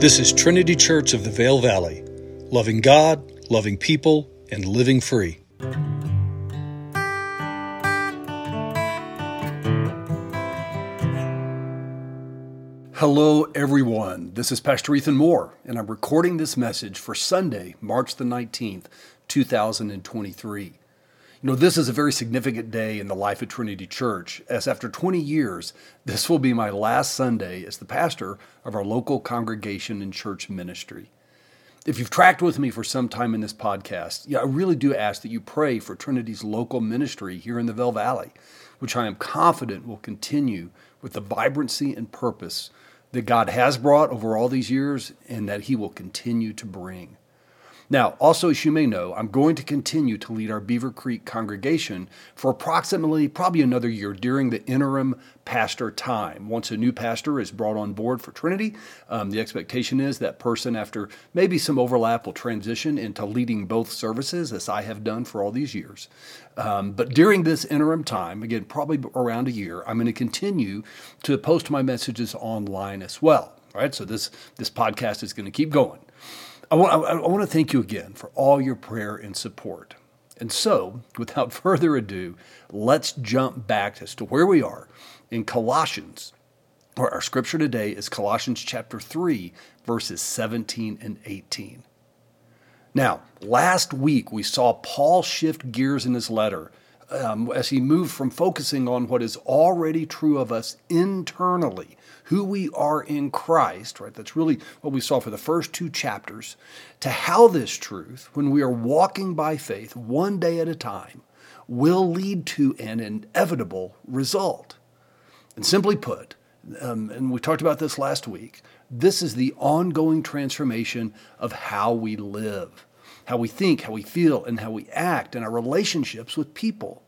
This is Trinity Church of the Vail Valley, loving God, loving people, and living free. Hello, everyone. This is Pastor Ethan Moore, and I'm recording this message for Sunday, March the 19th, 2023. You know, this is a very significant day in the life of Trinity Church, as after 20 years, this will be my last Sunday as the pastor of our local congregation and church ministry. If you've tracked with me for some time in this podcast, yeah, I really do ask that you pray for Trinity's local ministry here in the Vail Valley, which I am confident will continue with the vibrancy and purpose that God has brought over all these years and that He will continue to bring. Now, also, as you may know, I'm going to continue to lead our Beaver Creek congregation for approximately probably another year during the interim pastor time. Once a new pastor is brought on board for Trinity, um, the expectation is that person, after maybe some overlap, will transition into leading both services, as I have done for all these years. Um, but during this interim time, again, probably around a year, I'm going to continue to post my messages online as well. All right, so this this podcast is going to keep going. I want, I, I want to thank you again for all your prayer and support. And so, without further ado, let's jump back as to where we are in Colossians. Where our scripture today is Colossians chapter 3, verses 17 and 18. Now, last week we saw Paul shift gears in his letter um, as he moved from focusing on what is already true of us internally who we are in Christ, right? That's really what we saw for the first two chapters, to how this truth, when we are walking by faith one day at a time, will lead to an inevitable result. And simply put, um, and we talked about this last week, this is the ongoing transformation of how we live, how we think, how we feel, and how we act in our relationships with people.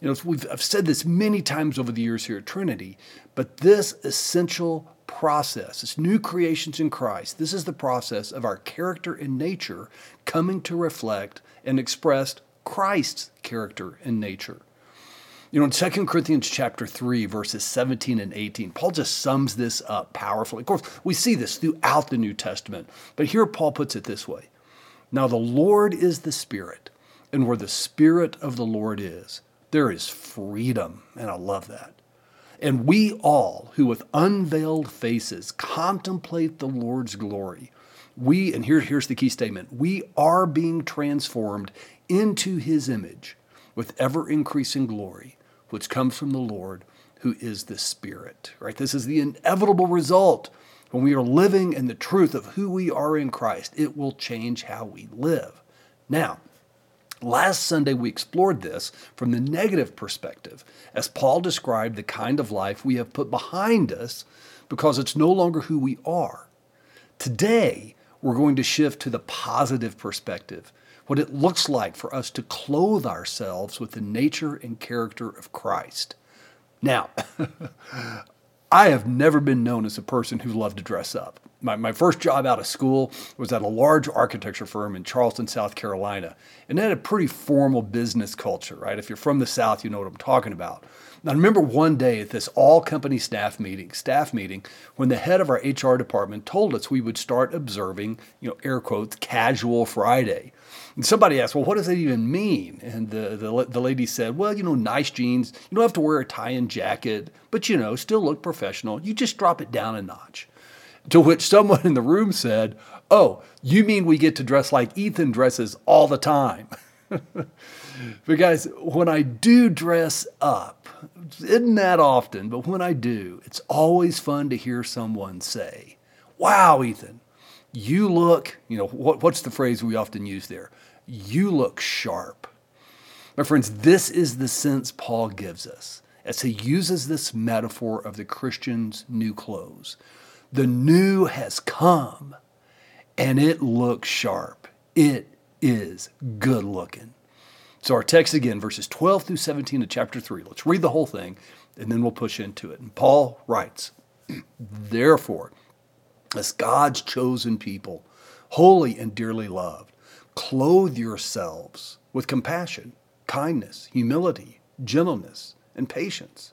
You know, we've, I've said this many times over the years here at Trinity, but this essential process, this new creations in Christ, this is the process of our character and nature coming to reflect and express Christ's character and nature. You know, in 2 Corinthians chapter 3, verses 17 and 18, Paul just sums this up powerfully. Of course, we see this throughout the New Testament, but here Paul puts it this way Now the Lord is the Spirit, and where the Spirit of the Lord is, there is freedom, and I love that. And we all, who with unveiled faces contemplate the Lord's glory, we, and here, here's the key statement we are being transformed into his image with ever increasing glory, which comes from the Lord who is the Spirit. Right? This is the inevitable result. When we are living in the truth of who we are in Christ, it will change how we live. Now, Last Sunday, we explored this from the negative perspective as Paul described the kind of life we have put behind us because it's no longer who we are. Today, we're going to shift to the positive perspective, what it looks like for us to clothe ourselves with the nature and character of Christ. Now, I have never been known as a person who loved to dress up my, my first job out of school was at a large architecture firm in Charleston, South Carolina. And it had a pretty formal business culture, right? If you're from the South, you know what I'm talking about. I remember one day at this all company staff meeting, staff meeting, when the head of our HR department told us we would start observing, you know, air quotes, casual Friday. And somebody asked, well, what does that even mean? And the, the, the lady said, well, you know, nice jeans. You don't have to wear a tie and jacket, but, you know, still look professional. You just drop it down a notch. To which someone in the room said, Oh, you mean we get to dress like Ethan dresses all the time? but guys, when I do dress up, isn't that often, but when I do, it's always fun to hear someone say, Wow, Ethan, you look, you know, what, what's the phrase we often use there? You look sharp. My friends, this is the sense Paul gives us as he uses this metaphor of the Christian's new clothes. The new has come and it looks sharp. It is good looking. So, our text again, verses 12 through 17 of chapter 3. Let's read the whole thing and then we'll push into it. And Paul writes, Therefore, as God's chosen people, holy and dearly loved, clothe yourselves with compassion, kindness, humility, gentleness, and patience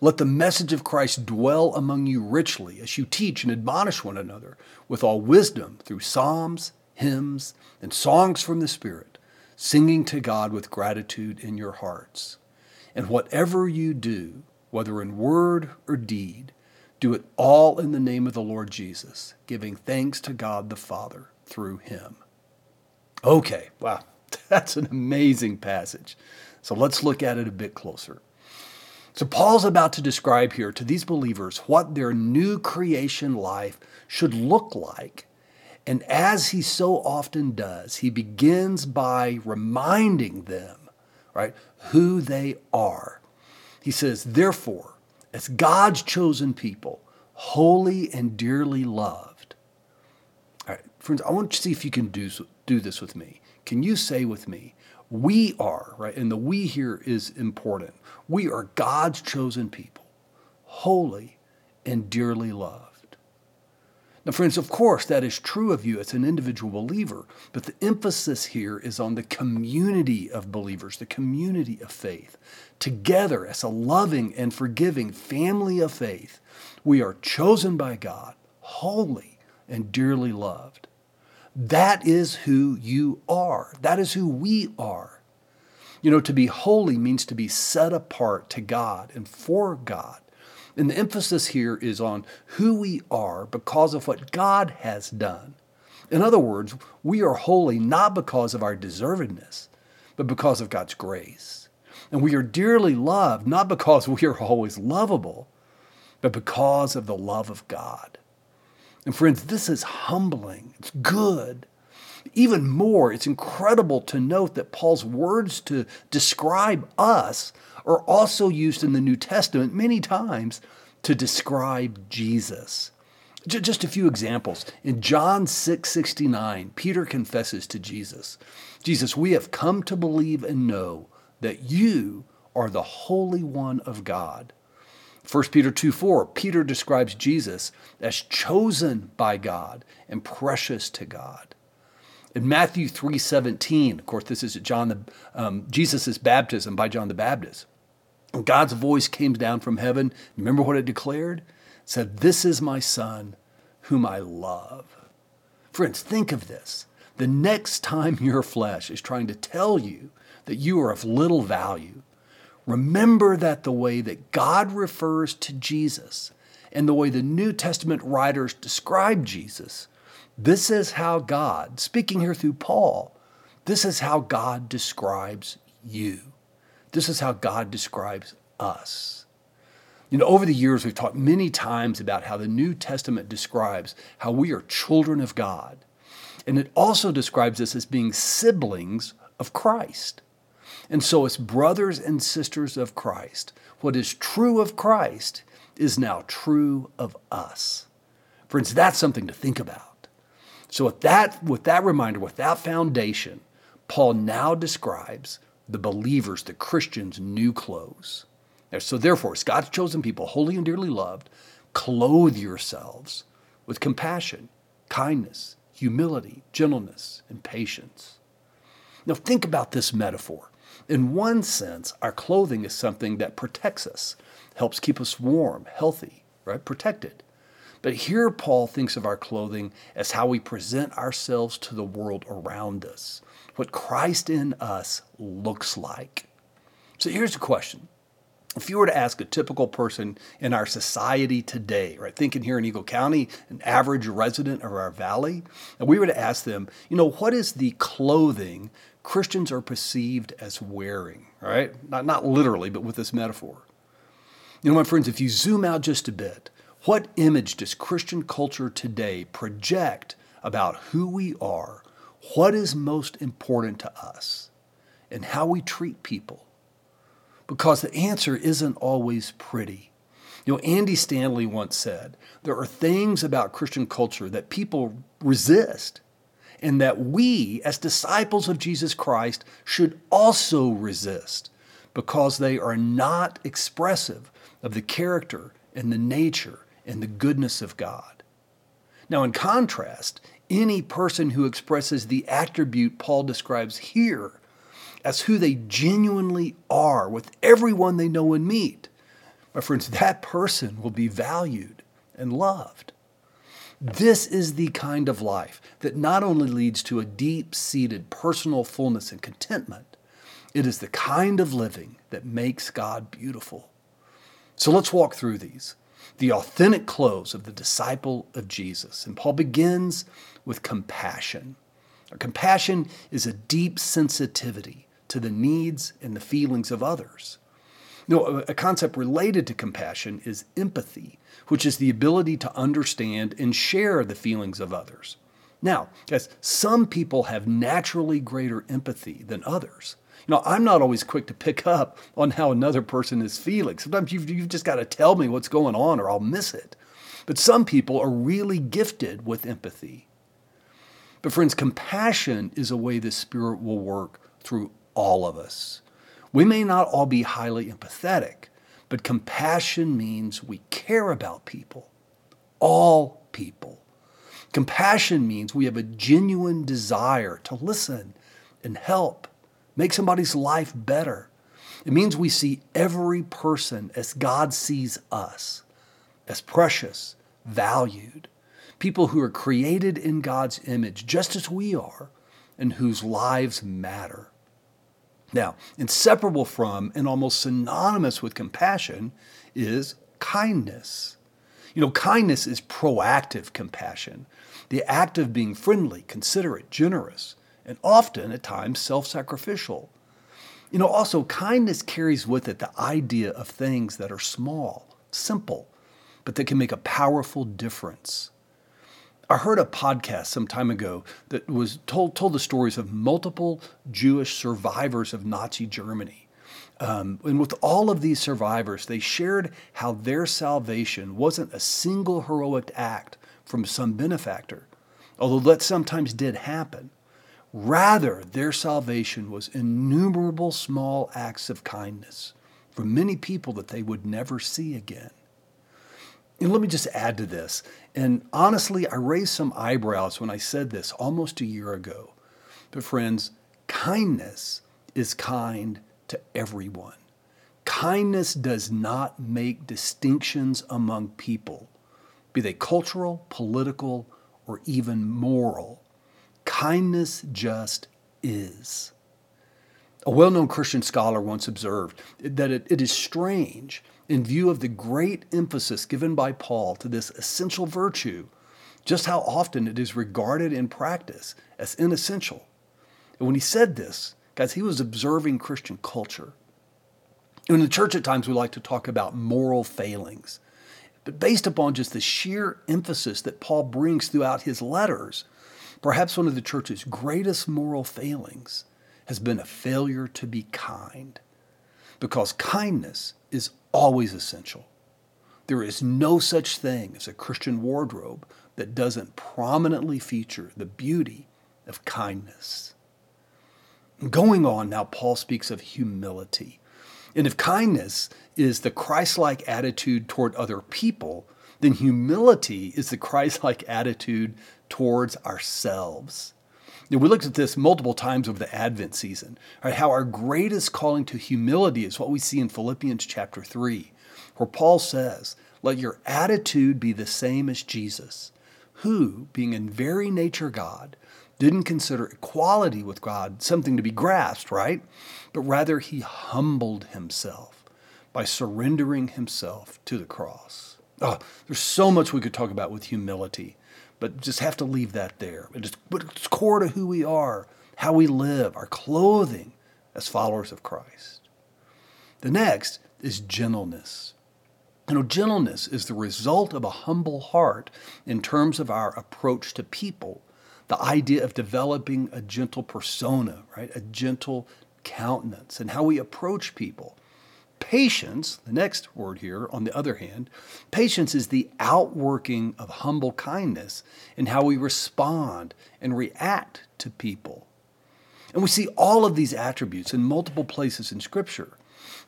Let the message of Christ dwell among you richly as you teach and admonish one another with all wisdom through psalms, hymns, and songs from the Spirit, singing to God with gratitude in your hearts. And whatever you do, whether in word or deed, do it all in the name of the Lord Jesus, giving thanks to God the Father through him. Okay, wow, that's an amazing passage. So let's look at it a bit closer. So, Paul's about to describe here to these believers what their new creation life should look like. And as he so often does, he begins by reminding them, right, who they are. He says, Therefore, as God's chosen people, holy and dearly loved. All right, friends, I want to see if you can do, do this with me. Can you say with me, we are, right? And the we here is important. We are God's chosen people, holy and dearly loved. Now, friends, of course, that is true of you as an individual believer, but the emphasis here is on the community of believers, the community of faith. Together, as a loving and forgiving family of faith, we are chosen by God, holy and dearly loved. That is who you are. That is who we are. You know, to be holy means to be set apart to God and for God. And the emphasis here is on who we are because of what God has done. In other words, we are holy not because of our deservedness, but because of God's grace. And we are dearly loved not because we are always lovable, but because of the love of God. And friends, this is humbling. It's good. Even more, it's incredible to note that Paul's words to describe us are also used in the New Testament many times to describe Jesus. Just a few examples. In John 6 69, Peter confesses to Jesus, Jesus, we have come to believe and know that you are the Holy One of God. 1 Peter 2 4, Peter describes Jesus as chosen by God and precious to God. In Matthew 3 17, of course, this is John the, um, Jesus' baptism by John the Baptist. God's voice came down from heaven. Remember what it declared? It said, This is my son whom I love. Friends, think of this. The next time your flesh is trying to tell you that you are of little value, Remember that the way that God refers to Jesus and the way the New Testament writers describe Jesus, this is how God, speaking here through Paul, this is how God describes you. This is how God describes us. You know, over the years, we've talked many times about how the New Testament describes how we are children of God. And it also describes us as being siblings of Christ. And so, as brothers and sisters of Christ, what is true of Christ is now true of us. Friends, that's something to think about. So, with that, with that reminder, with that foundation, Paul now describes the believers, the Christians' new clothes. So, therefore, as God's chosen people, holy and dearly loved, clothe yourselves with compassion, kindness, humility, gentleness, and patience. Now, think about this metaphor. In one sense, our clothing is something that protects us, helps keep us warm, healthy, right? Protected. But here, Paul thinks of our clothing as how we present ourselves to the world around us, what Christ in us looks like. So here's the question. If you were to ask a typical person in our society today, right, thinking here in Eagle County, an average resident of our valley, and we were to ask them, you know, what is the clothing Christians are perceived as wearing, right? Not, not literally, but with this metaphor. You know, my friends, if you zoom out just a bit, what image does Christian culture today project about who we are, what is most important to us, and how we treat people? Because the answer isn't always pretty. You know, Andy Stanley once said, there are things about Christian culture that people resist and that we, as disciples of Jesus Christ, should also resist because they are not expressive of the character and the nature and the goodness of God. Now, in contrast, any person who expresses the attribute Paul describes here as who they genuinely are with everyone they know and meet, my friends, that person will be valued and loved. This is the kind of life that not only leads to a deep seated personal fullness and contentment, it is the kind of living that makes God beautiful. So let's walk through these. The authentic clothes of the disciple of Jesus. And Paul begins with compassion. Compassion is a deep sensitivity to the needs and the feelings of others. Know, a concept related to compassion is empathy, which is the ability to understand and share the feelings of others. Now, guys, some people have naturally greater empathy than others. You know, I'm not always quick to pick up on how another person is feeling. Sometimes you've, you've just got to tell me what's going on or I'll miss it. But some people are really gifted with empathy. But, friends, compassion is a way the Spirit will work through all of us. We may not all be highly empathetic, but compassion means we care about people, all people. Compassion means we have a genuine desire to listen and help, make somebody's life better. It means we see every person as God sees us, as precious, valued, people who are created in God's image, just as we are, and whose lives matter. Now, inseparable from and almost synonymous with compassion is kindness. You know, kindness is proactive compassion, the act of being friendly, considerate, generous, and often at times self sacrificial. You know, also, kindness carries with it the idea of things that are small, simple, but that can make a powerful difference. I heard a podcast some time ago that was told told the stories of multiple Jewish survivors of Nazi Germany. Um, and with all of these survivors, they shared how their salvation wasn't a single heroic act from some benefactor, although that sometimes did happen. Rather, their salvation was innumerable small acts of kindness from many people that they would never see again. And let me just add to this. And honestly, I raised some eyebrows when I said this almost a year ago. But, friends, kindness is kind to everyone. Kindness does not make distinctions among people, be they cultural, political, or even moral. Kindness just is. A well known Christian scholar once observed that it, it is strange in view of the great emphasis given by Paul to this essential virtue, just how often it is regarded in practice as inessential. And when he said this, guys, he was observing Christian culture. In the church, at times, we like to talk about moral failings. But based upon just the sheer emphasis that Paul brings throughout his letters, perhaps one of the church's greatest moral failings has been a failure to be kind. Because kindness is always essential. There is no such thing as a Christian wardrobe that doesn't prominently feature the beauty of kindness. Going on now, Paul speaks of humility. And if kindness is the Christ like attitude toward other people, then humility is the Christ like attitude towards ourselves. We looked at this multiple times over the Advent season, right? How our greatest calling to humility is what we see in Philippians chapter 3, where Paul says, Let your attitude be the same as Jesus, who, being in very nature God, didn't consider equality with God something to be grasped, right? But rather he humbled himself by surrendering himself to the cross. Oh, there's so much we could talk about with humility but just have to leave that there. It is, but it's core to who we are, how we live, our clothing as followers of Christ. The next is gentleness. You know, gentleness is the result of a humble heart in terms of our approach to people. The idea of developing a gentle persona, right? A gentle countenance and how we approach people. Patience, the next word here, on the other hand, patience is the outworking of humble kindness in how we respond and react to people. And we see all of these attributes in multiple places in Scripture.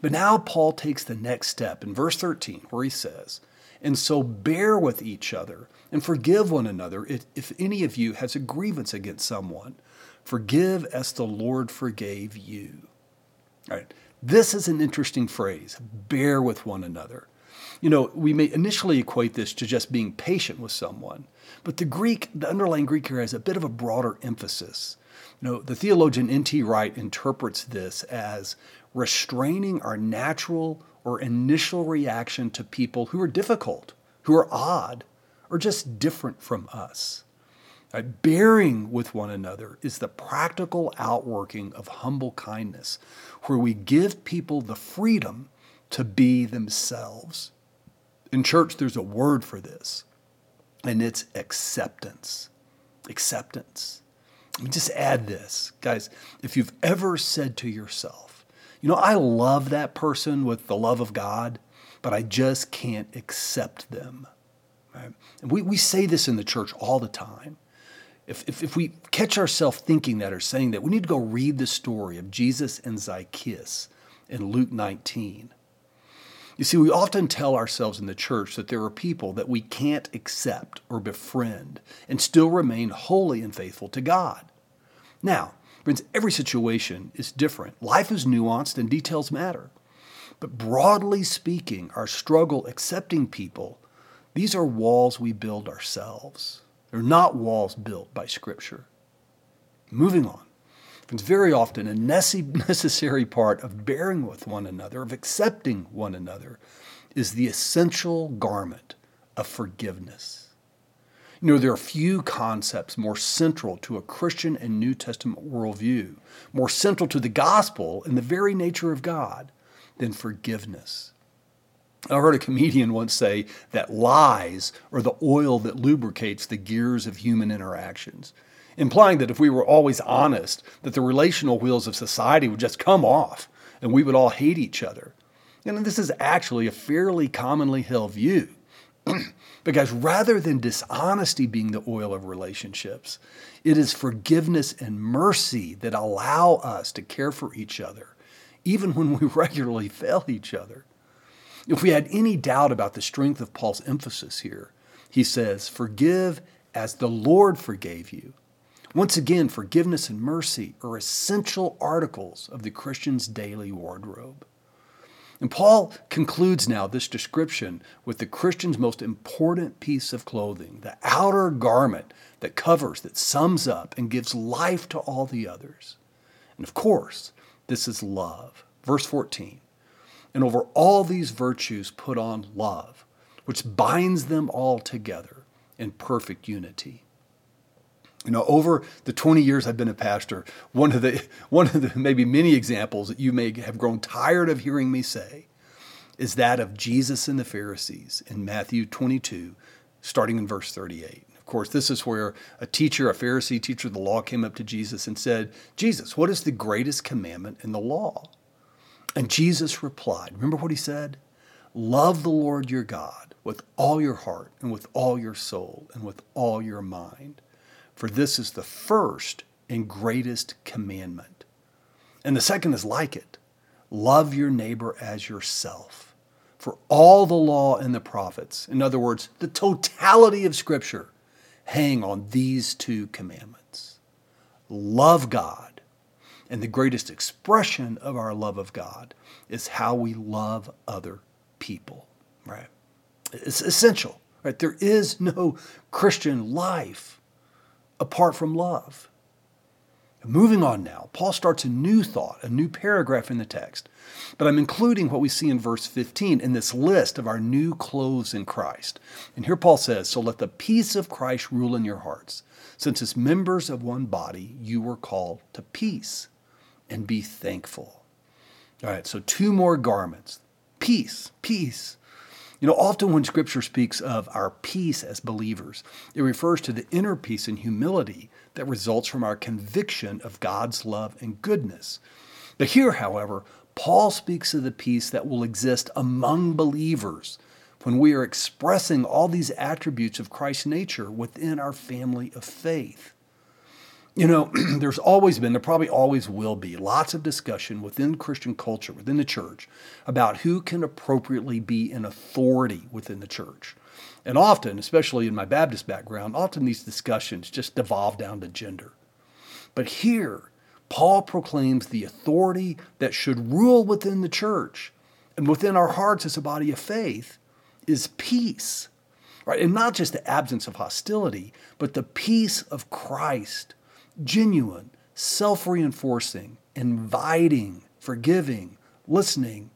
But now Paul takes the next step in verse 13, where he says, And so bear with each other and forgive one another if, if any of you has a grievance against someone. Forgive as the Lord forgave you. All right. This is an interesting phrase bear with one another. You know, we may initially equate this to just being patient with someone, but the Greek, the underlying Greek here has a bit of a broader emphasis. You know, the theologian N.T. Wright interprets this as restraining our natural or initial reaction to people who are difficult, who are odd, or just different from us. Right? Bearing with one another is the practical outworking of humble kindness, where we give people the freedom to be themselves. In church, there's a word for this, and it's acceptance. Acceptance. Let me just add this. Guys, if you've ever said to yourself, you know, I love that person with the love of God, but I just can't accept them. Right? And we, we say this in the church all the time. If, if, if we catch ourselves thinking that or saying that, we need to go read the story of Jesus and Zacchaeus in Luke 19. You see, we often tell ourselves in the church that there are people that we can't accept or befriend and still remain holy and faithful to God. Now, friends, every situation is different. Life is nuanced and details matter. But broadly speaking, our struggle accepting people, these are walls we build ourselves. They're not walls built by Scripture. Moving on. It's very often a necessary part of bearing with one another, of accepting one another, is the essential garment of forgiveness. You know, there are few concepts more central to a Christian and New Testament worldview, more central to the gospel and the very nature of God than forgiveness. I heard a comedian once say that lies are the oil that lubricates the gears of human interactions, implying that if we were always honest, that the relational wheels of society would just come off and we would all hate each other. And this is actually a fairly commonly held view. because rather than dishonesty being the oil of relationships, it is forgiveness and mercy that allow us to care for each other, even when we regularly fail each other. If we had any doubt about the strength of Paul's emphasis here, he says, Forgive as the Lord forgave you. Once again, forgiveness and mercy are essential articles of the Christian's daily wardrobe. And Paul concludes now this description with the Christian's most important piece of clothing, the outer garment that covers, that sums up, and gives life to all the others. And of course, this is love. Verse 14 and over all these virtues put on love, which binds them all together in perfect unity. You know, over the 20 years I've been a pastor, one of the one of the maybe many examples that you may have grown tired of hearing me say is that of Jesus and the Pharisees in Matthew 22, starting in verse 38. Of course, this is where a teacher, a Pharisee teacher of the law, came up to Jesus and said, Jesus, what is the greatest commandment in the law? And Jesus replied, Remember what he said? Love the Lord your God with all your heart and with all your soul and with all your mind. For this is the first and greatest commandment. And the second is like it love your neighbor as yourself. For all the law and the prophets, in other words, the totality of Scripture, hang on these two commandments love God and the greatest expression of our love of God is how we love other people, right? It's essential, right? There is no Christian life apart from love. Moving on now, Paul starts a new thought, a new paragraph in the text. But I'm including what we see in verse 15 in this list of our new clothes in Christ. And here Paul says, So let the peace of Christ rule in your hearts, since as members of one body you were called to peace and be thankful. All right, so two more garments peace, peace. You know, often when Scripture speaks of our peace as believers, it refers to the inner peace and humility that results from our conviction of God's love and goodness. But here, however, Paul speaks of the peace that will exist among believers when we are expressing all these attributes of Christ's nature within our family of faith. You know, there's always been, there probably always will be, lots of discussion within Christian culture, within the church, about who can appropriately be an authority within the church. And often, especially in my Baptist background, often these discussions just devolve down to gender. But here, Paul proclaims the authority that should rule within the church and within our hearts as a body of faith is peace. Right? And not just the absence of hostility, but the peace of Christ genuine, self reinforcing, inviting, forgiving, listening,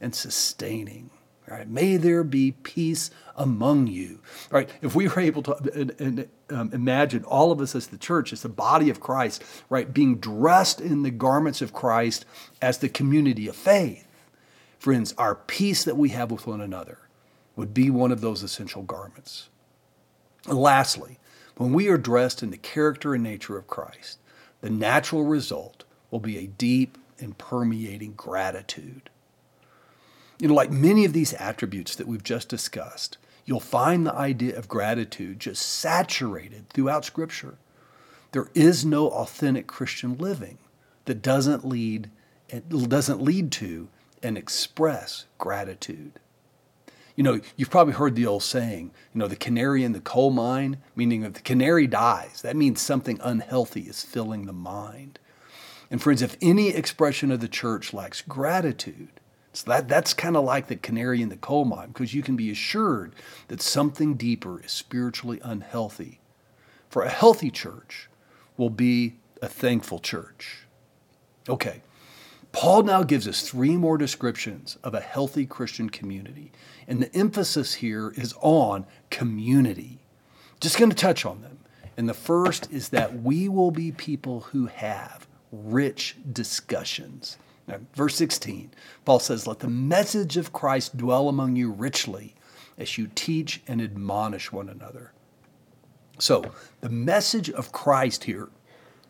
and sustaining. Right? May there be peace among you. Right? If we were able to uh, um, imagine all of us as the church, as the body of Christ, right, being dressed in the garments of Christ as the community of faith, friends, our peace that we have with one another would be one of those essential garments. And lastly, when we are dressed in the character and nature of Christ, the natural result will be a deep and permeating gratitude. You know, like many of these attributes that we've just discussed, you'll find the idea of gratitude just saturated throughout Scripture. There is no authentic Christian living that doesn't lead, doesn't lead to and express gratitude. You know, you've probably heard the old saying, you know, the canary in the coal mine, meaning if the canary dies, that means something unhealthy is filling the mind. And friends, if any expression of the church lacks gratitude, so that, that's kind of like the canary in the coal mine, because you can be assured that something deeper is spiritually unhealthy. For a healthy church will be a thankful church. Okay, Paul now gives us three more descriptions of a healthy Christian community. And the emphasis here is on community. Just going to touch on them. And the first is that we will be people who have rich discussions. Now, verse 16, Paul says, Let the message of Christ dwell among you richly as you teach and admonish one another. So, the message of Christ here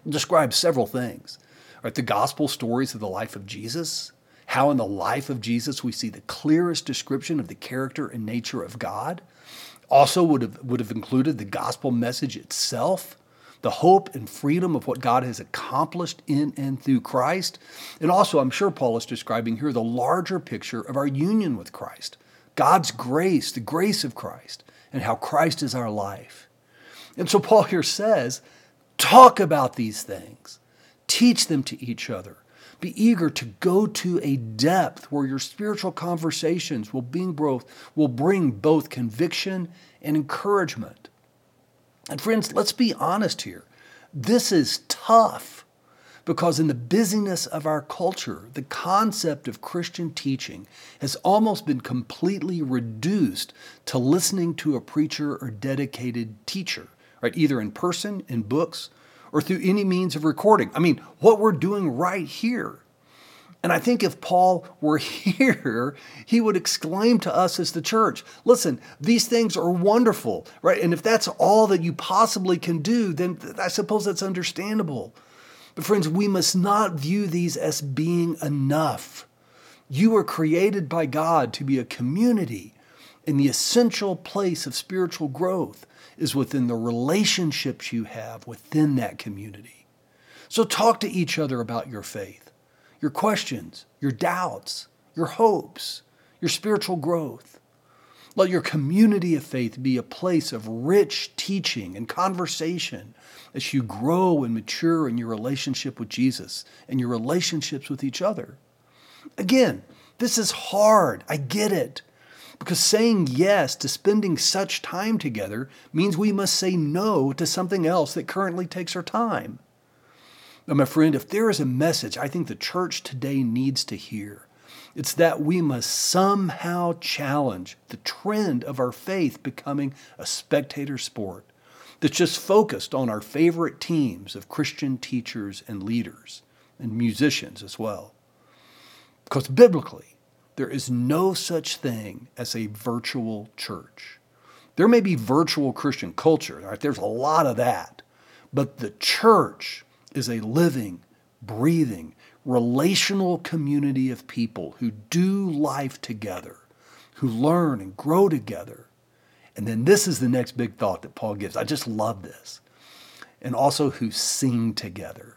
describes several things. Right, the gospel stories of the life of Jesus, how in the life of Jesus we see the clearest description of the character and nature of God. Also would have, would have included the gospel message itself, the hope and freedom of what God has accomplished in and through Christ. And also, I'm sure Paul is describing here the larger picture of our union with Christ, God's grace, the grace of Christ, and how Christ is our life. And so Paul here says, talk about these things. Teach them to each other. Be eager to go to a depth where your spiritual conversations will bring both, will bring both conviction and encouragement. And friends, let's be honest here. This is tough because in the busyness of our culture, the concept of Christian teaching has almost been completely reduced to listening to a preacher or dedicated teacher, right? Either in person, in books, or through any means of recording. I mean, what we're doing right here. And I think if Paul were here, he would exclaim to us as the church, listen, these things are wonderful, right? And if that's all that you possibly can do, then I suppose that's understandable. But friends, we must not view these as being enough. You were created by God to be a community and the essential place of spiritual growth is within the relationships you have within that community. So talk to each other about your faith, your questions, your doubts, your hopes, your spiritual growth. Let your community of faith be a place of rich teaching and conversation as you grow and mature in your relationship with Jesus and your relationships with each other. Again, this is hard. I get it. Because saying yes to spending such time together means we must say no to something else that currently takes our time. Now, my friend, if there is a message I think the church today needs to hear, it's that we must somehow challenge the trend of our faith becoming a spectator sport that's just focused on our favorite teams of Christian teachers and leaders and musicians as well. Because biblically, there is no such thing as a virtual church. There may be virtual Christian culture, right? There's a lot of that. But the church is a living, breathing, relational community of people who do life together, who learn and grow together. And then this is the next big thought that Paul gives. I just love this. And also who sing together.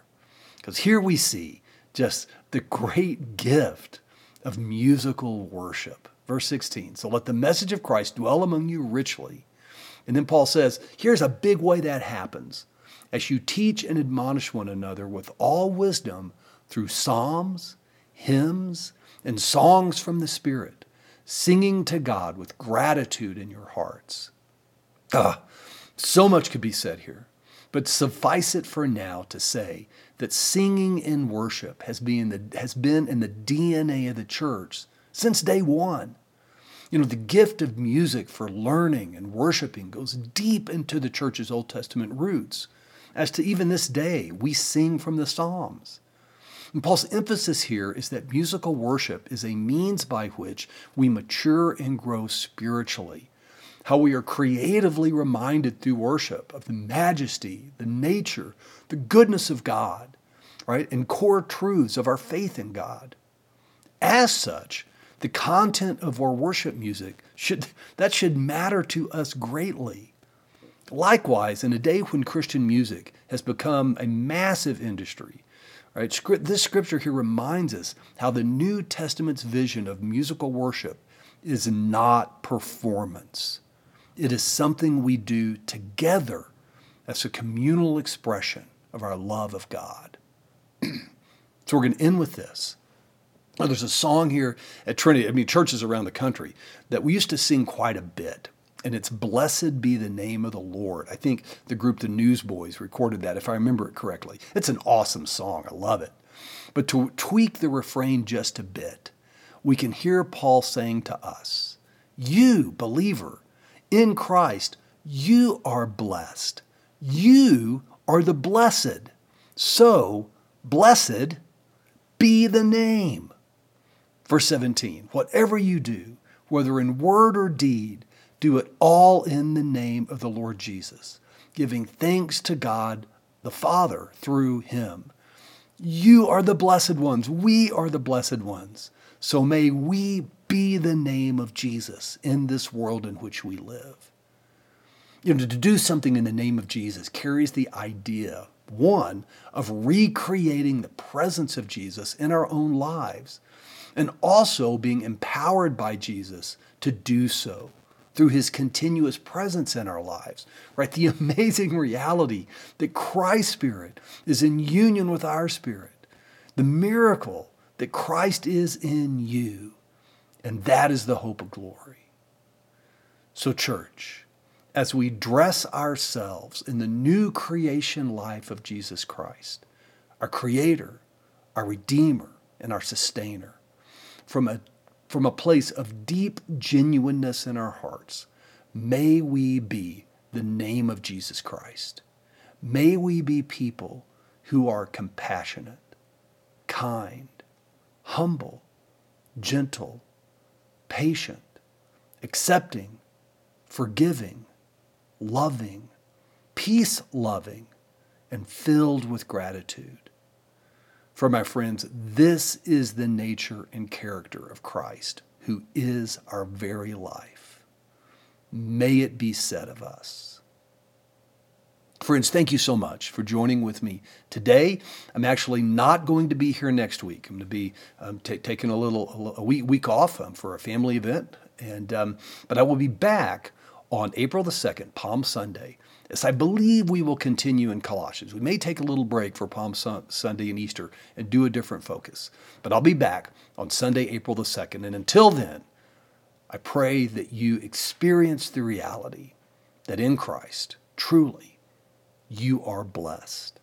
Because here we see just the great gift of musical worship. Verse 16. So let the message of Christ dwell among you richly. And then Paul says, here's a big way that happens. As you teach and admonish one another with all wisdom through psalms, hymns, and songs from the Spirit, singing to God with gratitude in your hearts. Ah, so much could be said here, but suffice it for now to say that singing in worship has been, the, has been in the DNA of the church since day one. You know, the gift of music for learning and worshiping goes deep into the church's Old Testament roots. As to even this day, we sing from the Psalms. And Paul's emphasis here is that musical worship is a means by which we mature and grow spiritually. How we are creatively reminded through worship of the majesty, the nature, the goodness of God, right? And core truths of our faith in God. As such, the content of our worship music should that should matter to us greatly. Likewise, in a day when Christian music has become a massive industry, right? This scripture here reminds us how the New Testament's vision of musical worship is not performance. It is something we do together as a communal expression of our love of God. so we're going to end with this. Now, there's a song here at Trinity, I mean, churches around the country, that we used to sing quite a bit. And it's Blessed Be the Name of the Lord. I think the group The Newsboys recorded that, if I remember it correctly. It's an awesome song. I love it. But to tweak the refrain just a bit, we can hear Paul saying to us, You, believer, in Christ, you are blessed. You are the blessed. So, blessed be the name. Verse 17 Whatever you do, whether in word or deed, do it all in the name of the Lord Jesus, giving thanks to God the Father through him. You are the blessed ones. We are the blessed ones. So may we be the name of Jesus in this world in which we live. You know, to do something in the name of Jesus carries the idea, one, of recreating the presence of Jesus in our own lives, and also being empowered by Jesus to do so through his continuous presence in our lives, right? The amazing reality that Christ's Spirit is in union with our spirit, the miracle that Christ is in you, and that is the hope of glory. So, church, as we dress ourselves in the new creation life of Jesus Christ, our Creator, our Redeemer, and our Sustainer, from a from a place of deep genuineness in our hearts, may we be the name of Jesus Christ. May we be people who are compassionate, kind, humble, gentle, patient, accepting, forgiving, loving, peace loving, and filled with gratitude. For my friends, this is the nature and character of Christ, who is our very life. May it be said of us. Friends, thank you so much for joining with me today. I'm actually not going to be here next week. I'm going to be um, t- taking a little a week, week off um, for a family event, and um, but I will be back on April the 2nd, Palm Sunday, as I believe we will continue in Colossians. We may take a little break for Palm Sunday and Easter and do a different focus, but I'll be back on Sunday, April the 2nd. And until then, I pray that you experience the reality that in Christ, truly, you are blessed.